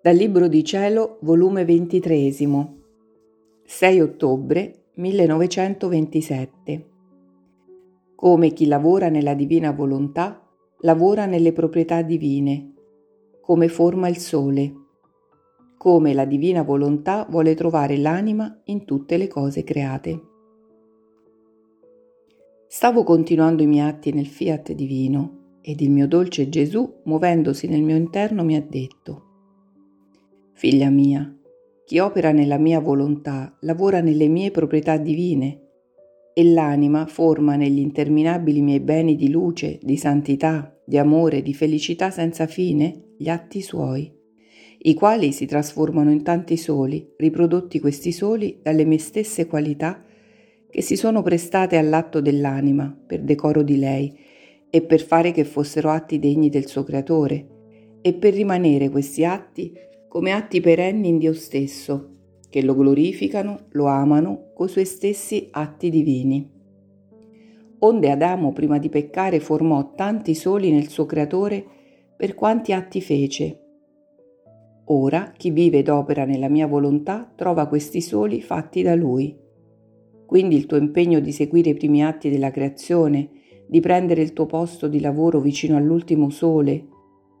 Dal Libro di Cielo, volume 23, 6 ottobre 1927. Come chi lavora nella divina volontà, lavora nelle proprietà divine, come forma il sole, come la divina volontà vuole trovare l'anima in tutte le cose create. Stavo continuando i miei atti nel fiat divino ed il mio dolce Gesù, muovendosi nel mio interno, mi ha detto, Figlia mia, chi opera nella mia volontà lavora nelle mie proprietà divine e l'anima forma negli interminabili miei beni di luce, di santità, di amore, di felicità senza fine gli atti suoi, i quali si trasformano in tanti soli, riprodotti questi soli dalle mie stesse qualità che si sono prestate all'atto dell'anima per decoro di lei e per fare che fossero atti degni del suo creatore e per rimanere questi atti come atti perenni in Dio stesso, che lo glorificano, lo amano coi suoi stessi atti divini. Onde Adamo prima di peccare formò tanti soli nel suo creatore per quanti atti fece. Ora chi vive ed opera nella mia volontà trova questi soli fatti da lui quindi il tuo impegno di seguire i primi atti della creazione, di prendere il tuo posto di lavoro vicino all'ultimo sole,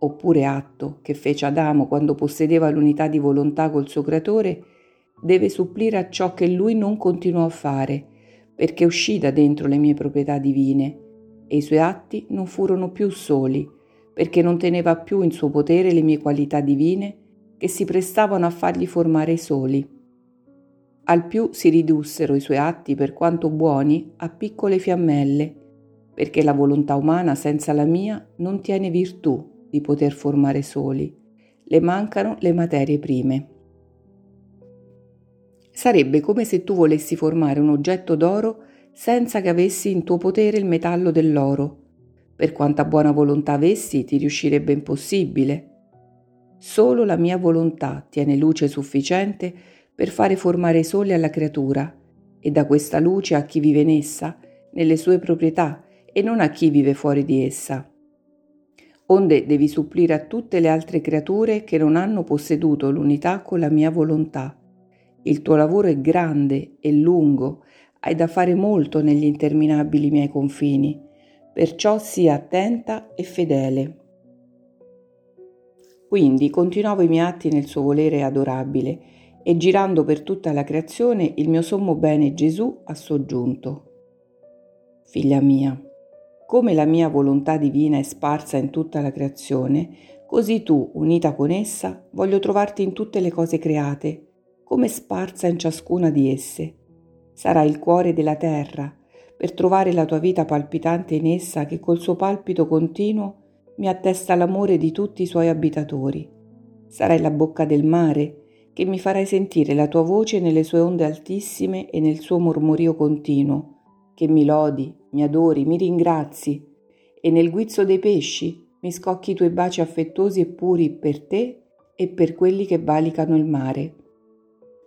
oppure atto che fece Adamo quando possedeva l'unità di volontà col suo creatore, deve supplire a ciò che lui non continuò a fare, perché uscì da dentro le mie proprietà divine, e i suoi atti non furono più soli, perché non teneva più in suo potere le mie qualità divine che si prestavano a fargli formare i soli. Al più si ridussero i suoi atti, per quanto buoni, a piccole fiammelle, perché la volontà umana senza la mia non tiene virtù di poter formare soli. Le mancano le materie prime. Sarebbe come se tu volessi formare un oggetto d'oro senza che avessi in tuo potere il metallo dell'oro. Per quanta buona volontà avessi, ti riuscirebbe impossibile. Solo la mia volontà tiene luce sufficiente per fare formare sole alla creatura e da questa luce a chi vive in essa, nelle sue proprietà e non a chi vive fuori di essa. Onde devi supplire a tutte le altre creature che non hanno posseduto l'unità con la mia volontà. Il tuo lavoro è grande e lungo, hai da fare molto negli interminabili miei confini, perciò sii attenta e fedele. Quindi continuavo i miei atti nel suo volere adorabile e girando per tutta la creazione il mio sommo bene Gesù ha soggiunto. Figlia mia, come la mia volontà divina è sparsa in tutta la creazione, così tu, unita con essa, voglio trovarti in tutte le cose create, come sparsa in ciascuna di esse. Sarai il cuore della terra, per trovare la tua vita palpitante in essa che col suo palpito continuo mi attesta l'amore di tutti i suoi abitatori. Sarai la bocca del mare, che mi farai sentire la tua voce nelle sue onde altissime e nel suo mormorio continuo, che mi lodi, mi adori, mi ringrazi, e nel guizzo dei pesci mi scocchi i tuoi baci affettuosi e puri per te e per quelli che valicano il mare.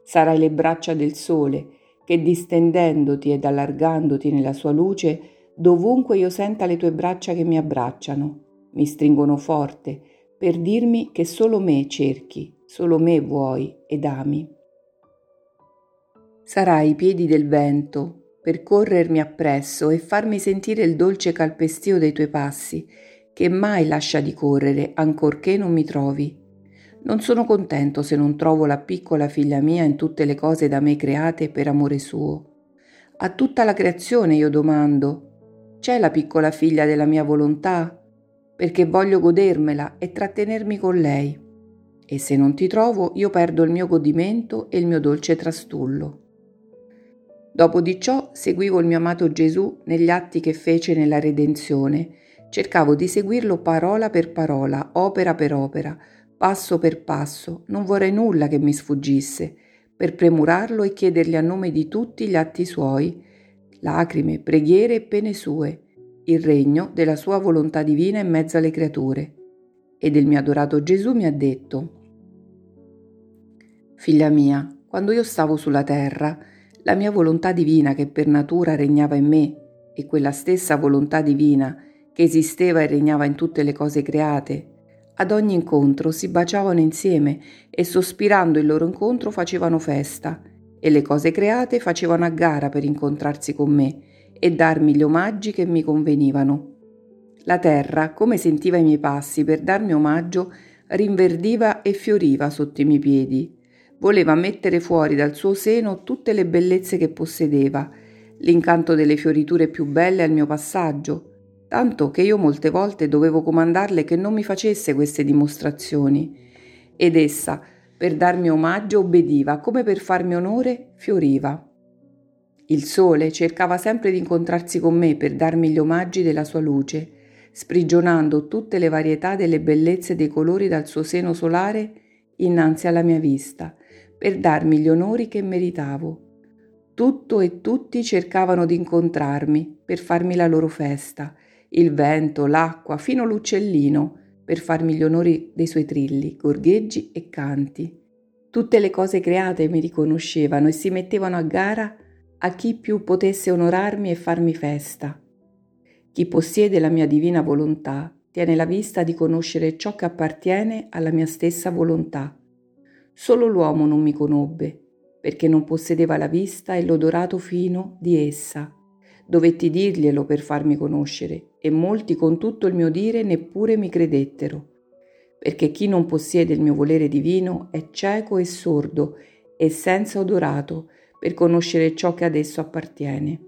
Sarai le braccia del sole, che distendendoti ed allargandoti nella sua luce, dovunque io senta le tue braccia che mi abbracciano, mi stringono forte, per dirmi che solo me cerchi, solo me vuoi ed ami. Sarai i piedi del vento per corrermi appresso e farmi sentire il dolce calpestio dei tuoi passi, che mai lascia di correre ancorché non mi trovi. Non sono contento se non trovo la piccola figlia mia in tutte le cose da me create per amore suo. A tutta la creazione io domando, c'è la piccola figlia della mia volontà? Perché voglio godermela e trattenermi con lei e se non ti trovo io perdo il mio godimento e il mio dolce trastullo. Dopo di ciò seguivo il mio amato Gesù negli atti che fece nella redenzione, cercavo di seguirlo parola per parola, opera per opera, passo per passo, non vorrei nulla che mi sfuggisse, per premurarlo e chiedergli a nome di tutti gli atti suoi, lacrime, preghiere e pene sue, il regno della sua volontà divina in mezzo alle creature. E del mio adorato Gesù mi ha detto, Figlia mia, quando io stavo sulla terra, la mia volontà divina che per natura regnava in me e quella stessa volontà divina che esisteva e regnava in tutte le cose create, Ad ogni incontro si baciavano insieme e sospirando il loro incontro facevano festa e le cose create facevano a gara per incontrarsi con me e darmi gli omaggi che mi convenivano. La terra, come sentiva i miei passi per darmi omaggio, rinverdiva e fioriva sotto i miei piedi. Voleva mettere fuori dal suo seno tutte le bellezze che possedeva, l'incanto delle fioriture più belle al mio passaggio, tanto che io molte volte dovevo comandarle che non mi facesse queste dimostrazioni. Ed essa, per darmi omaggio, obbediva, come per farmi onore, fioriva. Il sole cercava sempre di incontrarsi con me per darmi gli omaggi della sua luce, sprigionando tutte le varietà delle bellezze dei colori dal suo seno solare innanzi alla mia vista, per darmi gli onori che meritavo. Tutto e tutti cercavano di incontrarmi per farmi la loro festa, il vento, l'acqua, fino l'uccellino, per farmi gli onori dei suoi trilli, gorgheggi e canti. Tutte le cose create mi riconoscevano e si mettevano a gara a chi più potesse onorarmi e farmi festa. Chi possiede la mia divina volontà tiene la vista di conoscere ciò che appartiene alla mia stessa volontà. Solo l'uomo non mi conobbe, perché non possedeva la vista e l'odorato fino di essa. Dovetti dirglielo per farmi conoscere, e molti con tutto il mio dire neppure mi credettero, perché chi non possiede il mio volere divino è cieco e sordo e senza odorato per conoscere ciò che ad esso appartiene.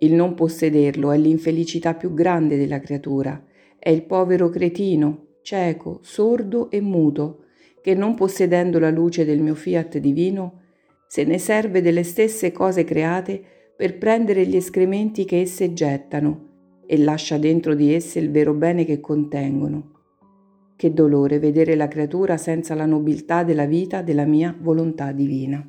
Il non possederlo è l'infelicità più grande della creatura, è il povero cretino, cieco, sordo e muto, che non possedendo la luce del mio fiat divino, se ne serve delle stesse cose create per prendere gli escrementi che esse gettano e lascia dentro di esse il vero bene che contengono. Che dolore vedere la creatura senza la nobiltà della vita della mia volontà divina.